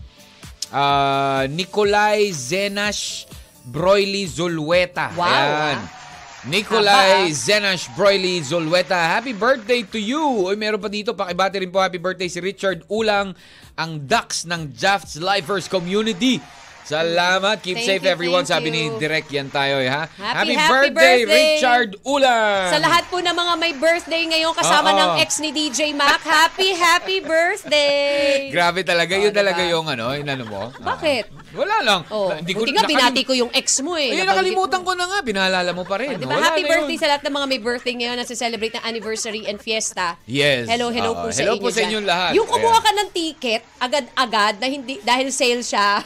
S2: ah, Nikolai Zenash Broily Zulweta.
S3: Wow,
S2: Ayan.
S3: ah.
S2: Nikolai
S3: ah.
S2: Zenash Broily Zulweta. Happy birthday to you! Uy, meron pa dito, pakibati rin po happy birthday si Richard Ulang, ang Dax ng Jafts Lifers Community. Salamat. Keep
S3: Thank
S2: safe
S3: you,
S2: everyone. Sabi ni
S3: you.
S2: Direk yan tayo, eh, ha?
S3: Happy, happy
S2: birthday,
S3: birthday!
S2: Richard Ulang!
S3: Sa lahat po ng mga may birthday ngayon kasama
S2: Oo.
S3: ng ex ni DJ Mac, happy, happy birthday! (laughs)
S2: Grabe talaga.
S3: Oh,
S2: Yun
S3: diba?
S2: talaga yung ano, yung ano mo.
S3: Bakit?
S2: Wala lang.
S3: Oh,
S2: Hindi
S3: buti nga binati ko yung ex mo eh. Nabanggit
S2: nakalimutan
S3: mo.
S2: ko na nga. Pinaalala mo pa rin.
S3: Oh, diba?
S2: Wala
S3: Happy birthday sa lahat ng mga may birthday ngayon na celebrate ng anniversary and fiesta.
S2: Yes.
S3: Hello, hello
S2: Oo,
S3: po sa
S2: hello
S3: inyo
S2: po sa
S3: dyan.
S2: inyong lahat.
S3: Yung kumuha ka ng ticket, agad-agad, na hindi, dahil sale siya.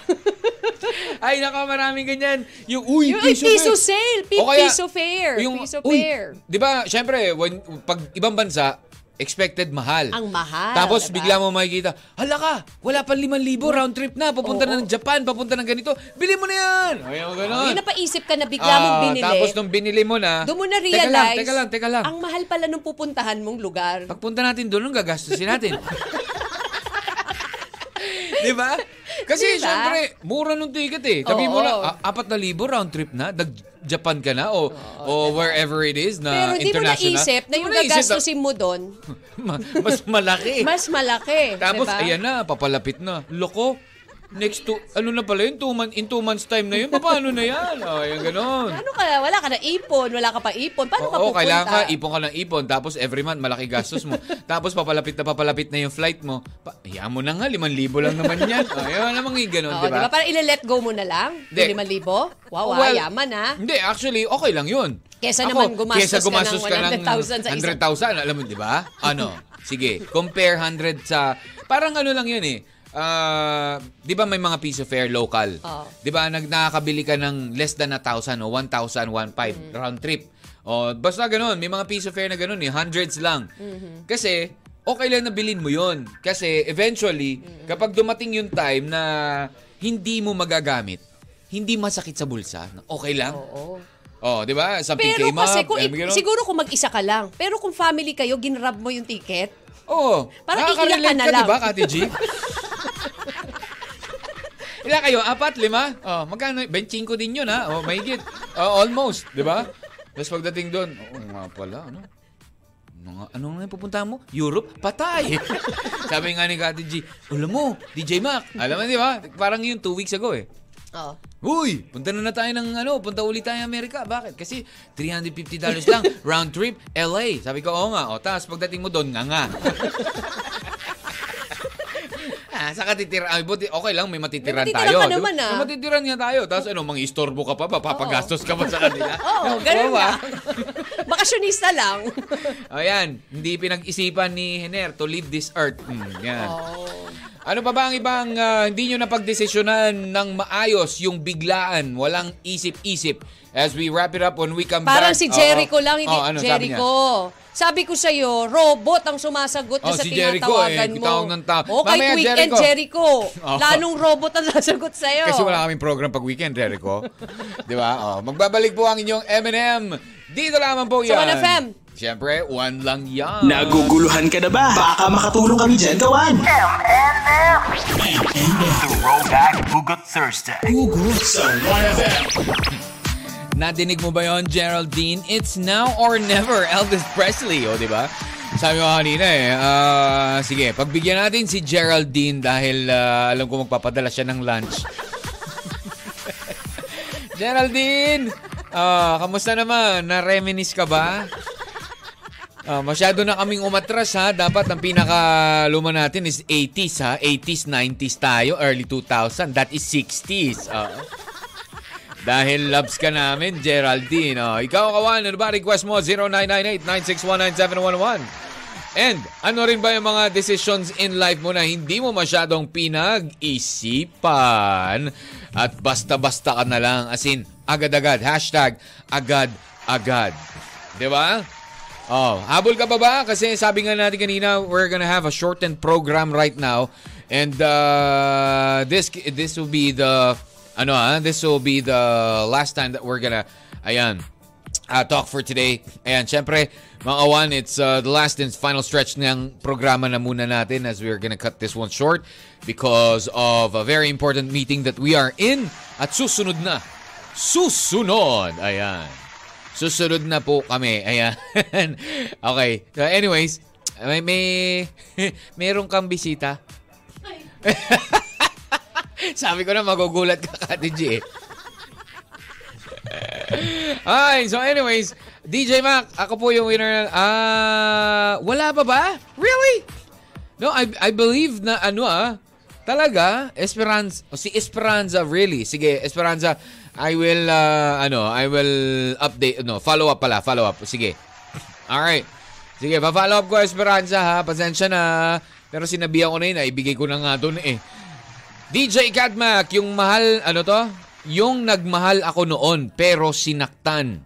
S3: (laughs)
S2: Ay, naka, maraming ganyan. Yung, uy,
S3: yung ay,
S2: piso,
S3: piso sale, pi-
S2: O kaya,
S3: piso fare,
S2: yung,
S3: piso
S2: uy,
S3: fare.
S2: Di ba, syempre, when, pag ibang bansa, expected mahal.
S3: Ang mahal,
S2: Tapos
S3: diba?
S2: bigla mo makikita, hala ka, wala pa 5,000 round trip na, papunta na
S3: Oo.
S2: ng Japan, papunta ng ganito, bili mo na yan. Ayaw, ganun.
S3: Yung napaisip ka na bigla mong
S2: Ah,
S3: binili.
S2: Tapos nung binili mo na,
S3: doon mo na
S2: teka lang,
S3: realize,
S2: teka lang, teka lang.
S3: ang mahal pala nung pupuntahan mong lugar.
S2: Pagpunta natin doon, anong gagastusin natin? (laughs) Di ba? Kasi
S3: Diba?
S2: syempre, mura nung ticket eh. Sabi mo na, apat na libo round trip na, nag-Japan ka na, o, o wherever it is na
S3: Pero
S2: international.
S3: na
S2: Di mo
S3: yung
S2: naisip na-
S3: gagastusin mo doon, (laughs)
S2: Ma- mas malaki.
S3: mas malaki.
S2: Tapos,
S3: diba?
S2: ayan na, papalapit na. Loko, next to, ano na pala yun, two month, in two months time na yun, paano na yan? O, ayan, ganon.
S3: Ano ka, wala ka na ipon, wala ka pa ipon. Paano ka
S2: Oo,
S3: pupunta?
S2: kailangan ka, ipon ka ng ipon. Tapos every month, malaki gastos mo. (laughs) Tapos papalapit na papalapit na yung flight mo. Pa, hayaan mo na nga, 5,000 lang naman yan. O, Ayaw naman yung ganun,
S3: Oo,
S2: di
S3: diba?
S2: ba?
S3: Parang ile-let go mo na lang.
S2: Hindi.
S3: Yung 5,000? Wow, ah,
S2: Well,
S3: yaman ah.
S2: Hindi, actually, okay lang yun.
S3: Kesa naman gumastos
S2: kesa
S3: ka
S2: gumastos ka ng
S3: 100,000 sa isang-
S2: 100,000, alam mo, di ba? Ano? (laughs) Sige, compare 100 sa... Parang ano lang yun eh. Ah, di ba may mga piece of fare local?
S3: Oo.
S2: Di ba nag nakakabili ka ng less than a thousand o 1,000, 1,500
S3: Mm.
S2: round trip? O basta ganun, may mga piece of fare na ganun eh, hundreds lang.
S3: Mm-hmm.
S2: Kasi okay lang na bilhin mo yon Kasi eventually,
S3: Mm.
S2: kapag dumating yung time na hindi mo magagamit, hindi masakit sa bulsa, okay lang.
S3: Oo.
S2: Oh, 'di ba? Something
S3: Pero
S2: came
S3: kasi
S2: up.
S3: kung
S2: eh,
S3: siguro kung mag-isa ka lang. Pero kung family kayo, ginrab mo yung ticket.
S2: Oo.
S3: Parang
S2: Nakaka-relate
S3: iiyak ka na
S2: ka,
S3: lang.
S2: 'di ba, Kati G? (laughs) Ilan kayo? Apat, lima? Oh, magkano? 25 din yun, ha? Oh, mahigit. Oh, almost, 'di ba? Tapos pagdating doon, oo nga pala, ano? Ano nga, ano nga yung pupunta mo? Europe? Patay! (laughs) Sabi nga ni Kati G, alam mo, DJ Mac, alam mo, di ba? Parang yun, two weeks ago eh.
S3: Oo.
S2: Uy, punta na na tayo ng ano, punta ulit tayo Amerika. Bakit? Kasi $350 lang, round trip, LA. Sabi ko, oo nga. O, tapos pagdating mo doon, nga nga. (laughs) sa katitira, ay, buti, okay lang, may matitiran
S3: May
S2: tayo.
S3: ka
S2: ba?
S3: naman, ah.
S2: May matitiran nga tayo. Tapos ano, mang istorbo ka pa, papagastos ka pa sa kanila. (laughs)
S3: Oo, ganun
S2: ba? (laughs)
S3: Bakasyonista lang.
S2: Ayan, hindi pinag-isipan ni Hener to leave this earth. Hmm, yan.
S3: Oh.
S2: Ano pa ba ang ibang ah, hindi nyo napagdesisyonan ng maayos yung biglaan, walang isip-isip? As we wrap it up when we come
S3: Parang
S2: back.
S3: si Jericho
S2: Oo.
S3: lang, hindi
S2: Oh, ano, sabi?
S3: Jericho. Sabi ko sa iyo, robot ang sumasagot
S2: Oh,
S3: sa
S2: si Jericho,
S3: tinatawagan
S2: eh,
S3: mo.
S2: ng tao.
S3: Oh, kahit
S2: Mamaya,
S3: weekend,
S2: Jericho.
S3: Jericho. (laughs)
S2: Oh.
S3: Lanong robot ang sasagot sa iyo.
S2: Kasi wala kaming program pag weekend, Jericho. (laughs) Di ba? Oh, magbabalik po ang inyong M&M. Dito lamang po
S3: Sa
S2: yan.
S3: 1FM.
S2: Siyempre, one lang yan.
S1: Naguguluhan ka na ba? Baka makatulong kami dyan gawan.
S4: M&M.
S5: Throwback Hugot Thursday.
S1: Hugot sa 1FM.
S2: Nadinig mo ba yon Geraldine? It's now or never, Elvis Presley. O, di ba? Sabi ko kanina eh. ah, sige, pagbigyan natin si Geraldine dahil ah, alam ko magpapadala siya ng lunch. (laughs) Geraldine! ah, kamusta naman? Na-reminis ka ba? Ah, masyado na kaming umatras ha. Dapat ang pinaka luma natin is 80s ha. 80s, 90s tayo. Early 2000. That is 60s. Ah. Dahil loves ka namin, Geraldine. Oh, ikaw, kawan, ano ba? Request mo, 0998-9619711. And ano rin ba yung mga decisions in life mo na hindi mo masyadong pinag-isipan at basta-basta ka na lang. As in, agad-agad. Hashtag agad-agad. Ba? Oh, habol ka ba ba? Kasi sabi nga natin kanina, we're gonna have a shortened program right now. And uh, this this will be the ano ah, this will be the last time that we're gonna ayan uh, talk for today. Ayan, syempre, mga kawan, it's uh, the last and final stretch ng programa na muna natin as we're gonna cut this one short because of a very important meeting that we are in at susunod na. Susunod! Ayan. Susunod na po kami. Ayan. (laughs) okay. So anyways, may, may (laughs) meron kang bisita. (laughs) Sabi ko na magugulat ka, Kati G. eh. Ay, so anyways, DJ Mac, ako po yung winner. Ah, wala pa ba? Really? No, I I believe na ano ah, talaga Esperanza, si Esperanza really. Sige, Esperanza, I will uh, ano, I will update no, follow up pala, follow up. Sige. All right. Sige, pa-follow up ko Esperanza ha. Pasensya na. Pero sinabihan ko na yun, ibigay ko na nga doon eh. DJ Catmac, yung mahal, ano to? Yung nagmahal ako noon, pero sinaktan.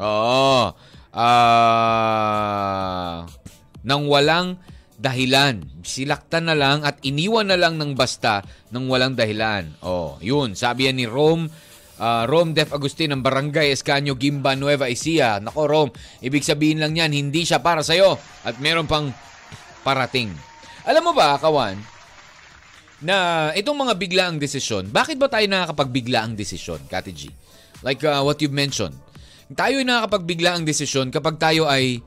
S2: Oo. Ah... nang walang dahilan. Silaktan na lang at iniwan na lang ng basta nang walang dahilan. Oh, yun. Sabi yan ni Rome, ah, Rome Def Agustin ng Barangay Escanio Gimba Nueva Ecija. Nako Rome, ibig sabihin lang yan, hindi siya para sa'yo. At meron pang parating. Alam mo ba, kawan, na itong mga biglaang desisyon, bakit ba tayo nakakapagbiglaang desisyon, Kati G? Like uh, what you mentioned. Tayo ay nakakapagbiglaang desisyon kapag tayo ay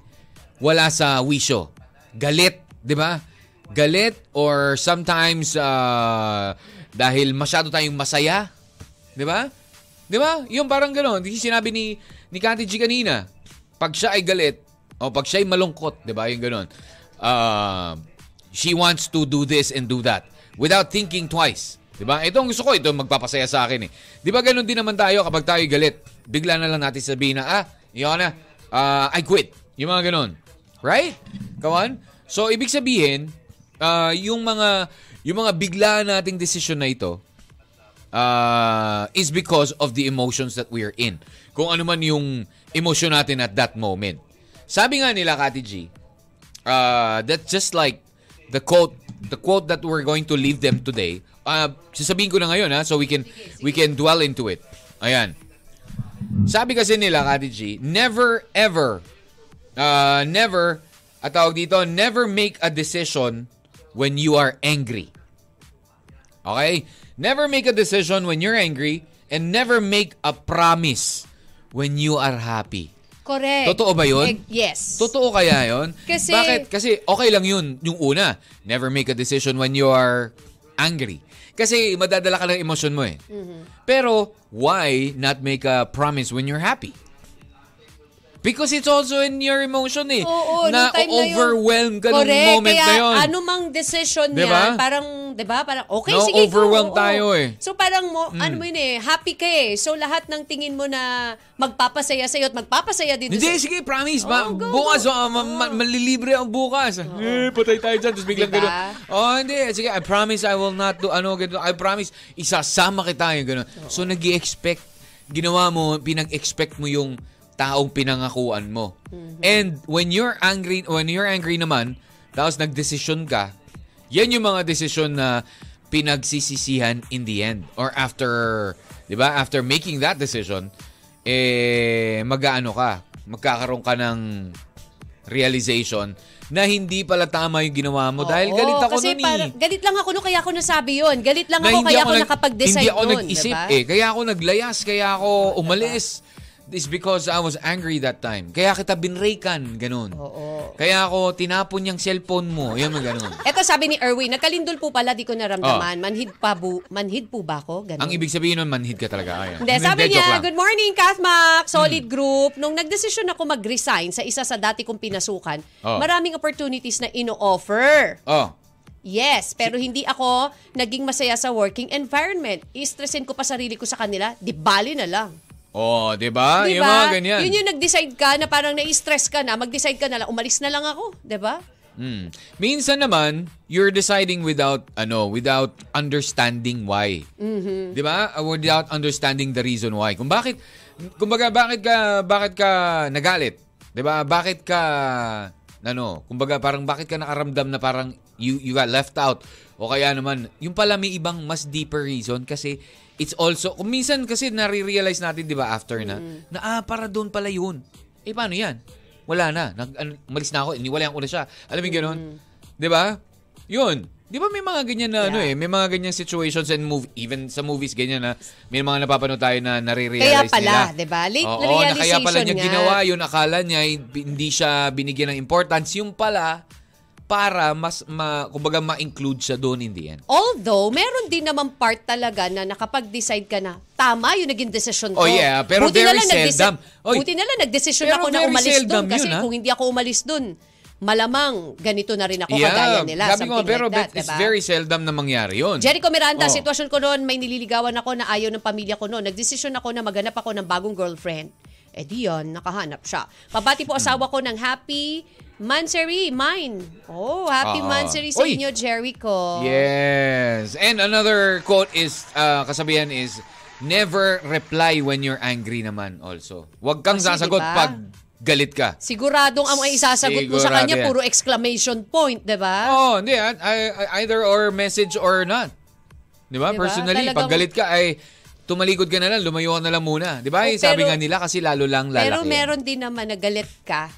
S2: wala sa wisyo. Galit, di ba? Galit or sometimes uh, dahil masyado tayong masaya. Di ba? Di ba? Yung parang gano'n. Di sinabi ni, ni Kati G kanina. Pag siya ay galit, o pag siya ay malungkot, di ba? Yung gano'n. Uh, she wants to do this and do that without thinking twice. 'Di ba? Ito ang gusto ko, ito magpapasaya sa akin eh. 'Di ba ganun din naman tayo kapag tayo galit. Bigla na lang natin sabihin na, ah, yun na, ah, I quit. Yung mga ganun. Right? Kawan? So, ibig sabihin, ah, yung mga yung mga bigla nating desisyon na ito ah, is because of the emotions that we are in. Kung ano man yung emotion natin at that moment. Sabi nga nila, Kati G, uh, that's just like the quote the quote that we're going to leave them today. Uh, sasabihin ko na ngayon ha, so we can we can dwell into it. Ayan. Sabi kasi nila, Kati G, never ever uh, never at tawag dito, never make a decision when you are angry. Okay? Never make a decision when you're angry and never make a promise when you are happy.
S3: Correct.
S2: Totoo ba yun?
S3: Yes.
S2: Totoo kaya yon? (laughs)
S3: Kasi-
S2: Bakit? Kasi okay lang yun, yung una. Never make a decision when you are angry. Kasi madadala ka ng emosyon mo eh.
S3: Mm-hmm.
S2: Pero, why not make a promise when you're happy? Because it's also in your emotion eh.
S3: Oo,
S2: na
S3: nung time na yun.
S2: overwhelm ka nung
S3: Correct.
S2: moment
S3: Kaya
S2: na yun.
S3: ano mang decision
S2: Diba?
S3: yan, parang, di ba? Parang, okay,
S2: No,
S3: sige,
S2: overwhelmed
S3: go. oo.
S2: tayo eh.
S3: So parang, mo, ano mo yun eh, happy ka eh. So lahat ng tingin mo na magpapasaya sa'yo at magpapasaya dito
S2: Hindi,
S3: sa...
S2: sige, promise. ba?
S3: Oh, go,
S2: bukas,
S3: go.
S2: oh, ma- ma- malilibre ang bukas. Eh, patay tayo dyan. Tapos biglang
S3: Diba?
S2: gano'n. Oh, hindi. Sige, I promise I will not do, ano, gano'n. I promise, isasama kita yung gano'n. So, nag expect ginawa mo, pinag-expect mo yung taong pinangakuan mo.
S3: Mm-hmm.
S2: And when you're angry, when you're angry naman, tapos nagdesisyon ka, yan yung mga desisyon na pinagsisisihan in the end. Or after, di ba, after making that decision, eh, mag-ano ka, magkakaroon ka ng realization na hindi pala tama yung ginawa mo dahil
S3: Oo,
S2: galit ako
S3: kasi
S2: nun eh.
S3: parang- galit lang ako no, kaya ako nasabi yun. Galit lang
S2: Na
S3: ako, kaya ako,
S2: nag-
S3: nakapag-decide
S2: Hindi ako
S3: nun,
S2: nag-isip
S3: diba?
S2: eh. Kaya ako naglayas, kaya ako umalis. It's because I was angry that time. Kaya kita binraykan, ganun.
S3: Oo.
S2: Kaya ako tinapon yung cellphone mo. Yan mga ganun.
S3: Eto sabi ni Erwin, nagkalindol po pala, di ko naramdaman. Manhid pa bu, manhid po ba ako? Ganun.
S2: Oh. Ang ibig sabihin nun, manhid ka talaga. Ayan.
S3: Hindi, sabi
S2: joke
S3: niya,
S2: lang. Hmm.
S3: good morning, Kathmak, solid group. Nung nagdesisyon ako mag-resign sa isa sa dati kong pinasukan,
S2: Oh.
S3: maraming opportunities na ino-offer.
S2: Oh.
S3: Yes, pero hindi ako naging masaya sa working environment. I-stressin ko pa sarili ko sa kanila, di bali na lang.
S2: Oh, 'di ba?
S3: Di
S2: Yung mga ganyan.
S3: Yun yung nag-decide ka na parang na-stress ka na, mag-decide ka na lang, umalis na lang ako, di ba?
S2: Mm. Minsan naman, you're deciding without ano, without understanding why.
S3: Mm-hmm.
S2: 'Di ba? Uh, Without understanding the reason why. Kung bakit kumbaga bakit ka bakit ka nagalit? 'Di ba? Bakit ka ano, kumbaga parang bakit ka nakaramdam na parang you you got left out o kaya naman yung pala may ibang mas deeper reason kasi it's also kung minsan kasi nare-realize natin 'di ba after na na ah para doon pala yun. Eh paano 'yan? Wala na. Nag, ano, umalis na ako. Iniwalayan ko na siya. Alam mo yung ganun? Di ba? Yun. Di ba may mga ganyan na ano eh, may mga ganyan situations and move even sa movies ganyan na may mga napapanood tayo na nare-realize
S3: Kaya pala,
S2: nila.
S3: di ba? Late
S2: Oo,
S3: realization
S2: na kaya pala niya
S3: nga.
S2: ginawa yun, akala niya eh, hindi siya binigyan ng importance. Yung pala, para mas, ma, kumbaga ma-include siya doon in the end.
S3: Although, meron din naman part talaga na nakapag-decide ka na, tama yung naging desisyon ko.
S2: Oh, yeah, pero
S3: Buti na
S2: very
S3: lang nagdesi-
S2: seldom. Oy,
S3: Buti na lang nagdesisyon ako na umalis doon. Kasi
S2: yun, ha?
S3: kung hindi ako umalis doon, malamang ganito na rin ako
S2: yeah,
S3: kagaya nila.
S2: sabi ko, pero
S3: like that,
S2: it's
S3: diba?
S2: very seldom na mangyari yun.
S3: Jericho Miranda,
S2: Oh.
S3: sitwasyon ko noon, may nililigawan ako na ayaw ng pamilya ko noon. Nagdesisyon ako na maghanap ako ng bagong girlfriend. Eh di yan, nakahanap siya. Pabati po asawa ko ng happy Manseri, mine. Oh, happy
S2: Oo.
S3: Manseri sa inyo, Jericho.
S2: Yes. And another quote is, uh, kasabihan is, never reply when you're angry naman also. Huwag kang
S3: Kasi,
S2: sasagot
S3: diba?
S2: pag galit ka.
S3: Siguradong ang mga isasagot mo sa
S2: Sigurado
S3: kanya,
S2: yan.
S3: puro exclamation point, di ba?
S2: Oh, hindi. ah, I- I- either or message or not. Di ba?
S3: Diba?
S2: Personally,
S3: Talagang-
S2: pag galit ka ay tumalikod ka na lang, lumayo ka na lang muna. Di ba?
S3: Oh,
S2: Sabi
S3: pero-
S2: nga nila kasi lalo lang lalaki.
S3: Pero meron din naman na galit ka,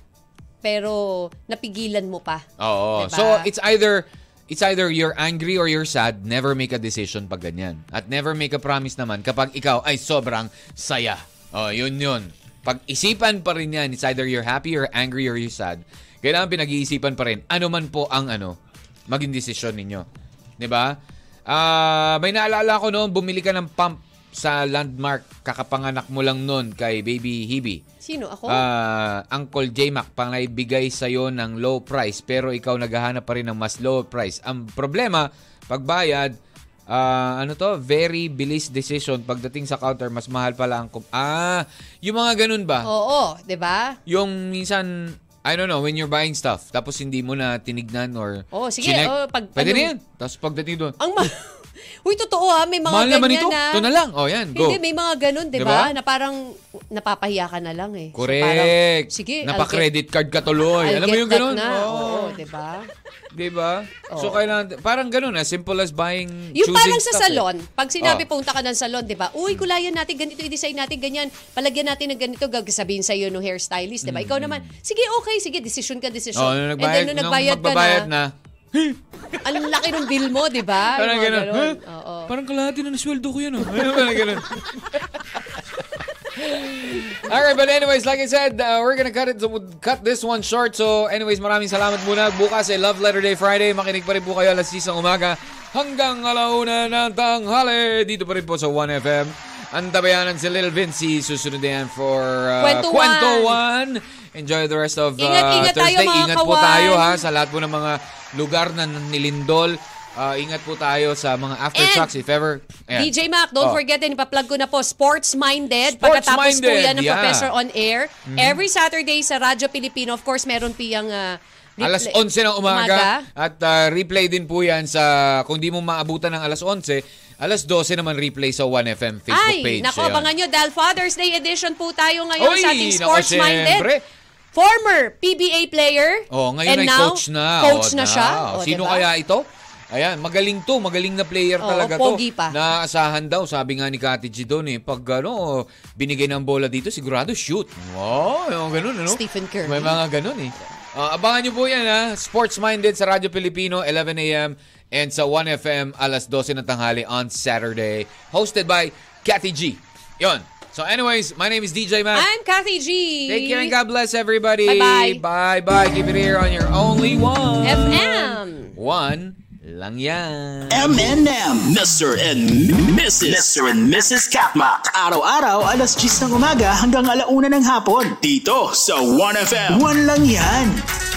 S3: pero napigilan mo pa.
S2: Oo.
S3: Diba?
S2: So it's either it's either you're angry or you're sad, never make a decision pag ganyan. At never make a promise naman kapag ikaw ay sobrang saya. Oh, yun yun. Pag isipan pa rin yan, it's either you're happy or angry or you're sad. Kailangan pinag-iisipan pa rin. Ano man po ang ano, maging desisyon ninyo. 'Di ba? Ah, may naalala ko noon, bumili ka ng pump sa landmark kakapanganak mo lang noon kay baby Hibi.
S3: Sino ako?
S2: Ah, Uncle J-Mac, pangaibigay sa'yo ng low price pero ikaw naghahanap pa rin ng mas low price. Ang problema, pagbayad, ah, ano to, very bilis decision. Pagdating sa counter, mas mahal pala ang... kum- Ah, yung mga ganun ba?
S3: Oo, di ba?
S2: Yung minsan, I don't know, when you're buying stuff, tapos hindi mo na tinignan or
S3: Oh, sige,
S2: chinek,
S3: oh, pag-
S2: pwede
S3: ano-
S2: yan. Tapos pagdating doon,
S3: Ang ma- (laughs) Uy, totoo ha, may mga
S2: mahal
S3: ganyan
S2: naman ito.
S3: na.
S2: Ito na lang. Oh, yan, go.
S3: Hindi, may mga ganun, di
S2: Diba?
S3: ba? Na parang napapahiya ka na lang eh. So,
S2: Correct.
S3: parang, sige, I'll
S2: Napa-credit card ka tuloy.
S3: get- I'll
S2: Alam mo
S3: get
S2: yung ganun?
S3: Na.
S2: Oo.
S3: Oo, di ba?
S2: Di ba? So, kailangan, parang ganun, as simple as buying,
S3: Yung parang sa
S2: eh.
S3: salon, pag sinabi
S2: Oh.
S3: punta ka ng salon, di ba? Uy, kulayan natin, ganito i-design natin, ganyan. Palagyan natin ng ganito, gagsabihin sa'yo ng hairstylist, di ba? Ikaw naman, sige, okay, sige, decision ka, decision.
S2: Mm. Oh, nung
S3: And then,
S2: nagbayad,
S3: nung
S2: nung
S3: nagbayad ka
S2: magbabayad
S3: na,
S2: na,
S3: ang laki ng bill mo, di ba?
S2: parang
S3: Yung mga
S2: ganun. Huh?
S3: Oo.
S2: Parang kalahati na nasweldo ko yun. Oh. parang ganun. Alright, but anyways, like I said, uh, we're gonna cut it, cut this one short. So anyways, maraming salamat muna. Bukas ay Love Letter Day Friday. Makinig pa rin po kayo alas 6 ng umaga hanggang alauna ng tanghali. Dito pa rin po sa 1FM. Ang tabayanan si Lil Vinci. Susunod yan for uh,
S3: Kwentuhan.
S2: Kwentuhan. Enjoy the rest of uh,
S3: Ingat-ingat tayo,
S2: Thursday.
S3: mga
S2: Ingat po
S3: kawan.
S2: tayo ha sa lahat po ng mga lugar na nilindol. Uh, ingat po tayo sa mga aftershocks if ever. Ayan.
S3: DJ Mac, don't
S2: Oh.
S3: forget din, ipa-plug ko na po, Sports Minded.
S2: Sports
S3: Pagkatapos po
S2: Minded,
S3: yan ng
S2: yeah. Mm-hmm.
S3: Professor on Air. Every Saturday sa Radyo Pilipino, of course, meron piyang uh,
S2: Alas
S3: replay-
S2: 11 ng umaga, at uh, replay din po yan sa kung di mo maabutan ng alas 11, alas 12 naman replay sa 1FM Facebook
S3: Ay,
S2: page.
S3: nako,
S2: Ayan.
S3: abangan nyo, dahil Father's Day edition po tayo ngayon
S2: Oy,
S3: sa ating
S2: nako,
S3: Sports Minded.
S2: syempre.
S3: Former PBA player.
S2: Oh, ngayon
S3: and
S2: ay
S3: now,
S2: coach na.
S3: Coach
S2: Oh,
S3: na siya. Oh,
S2: Sino
S3: diba?
S2: kaya ito? Ayan, magaling to, magaling na player
S3: Oo,
S2: talaga to.
S3: pa.
S2: Naasahan daw, sabi nga ni Kati G doon eh, pag ano, binigay ng bola dito, sigurado shoot. Wow, yung ganun, ano?
S3: Stephen Curry.
S2: May mga ganun eh. Ah, abangan nyo po yan ha, Sports Minded sa Radyo Pilipino, 11 a.m. and sa 1FM, alas 12 ng tanghali on Saturday. Hosted by Kathy G. Yon. So anyways, my name is DJ Mac.
S3: I'm Kathy G.
S2: Take care and God bless everybody.
S3: Bye-bye.
S2: Bye-bye. Keep it here on your only one.
S3: FM.
S2: One lang yan.
S1: M&M, Mr. and Mrs. Mr. and Mrs. Katmak.
S5: Araw-araw, alas 10 ng umaga hanggang alauna ng hapon.
S1: Dito sa 1FM.
S5: One lang yan.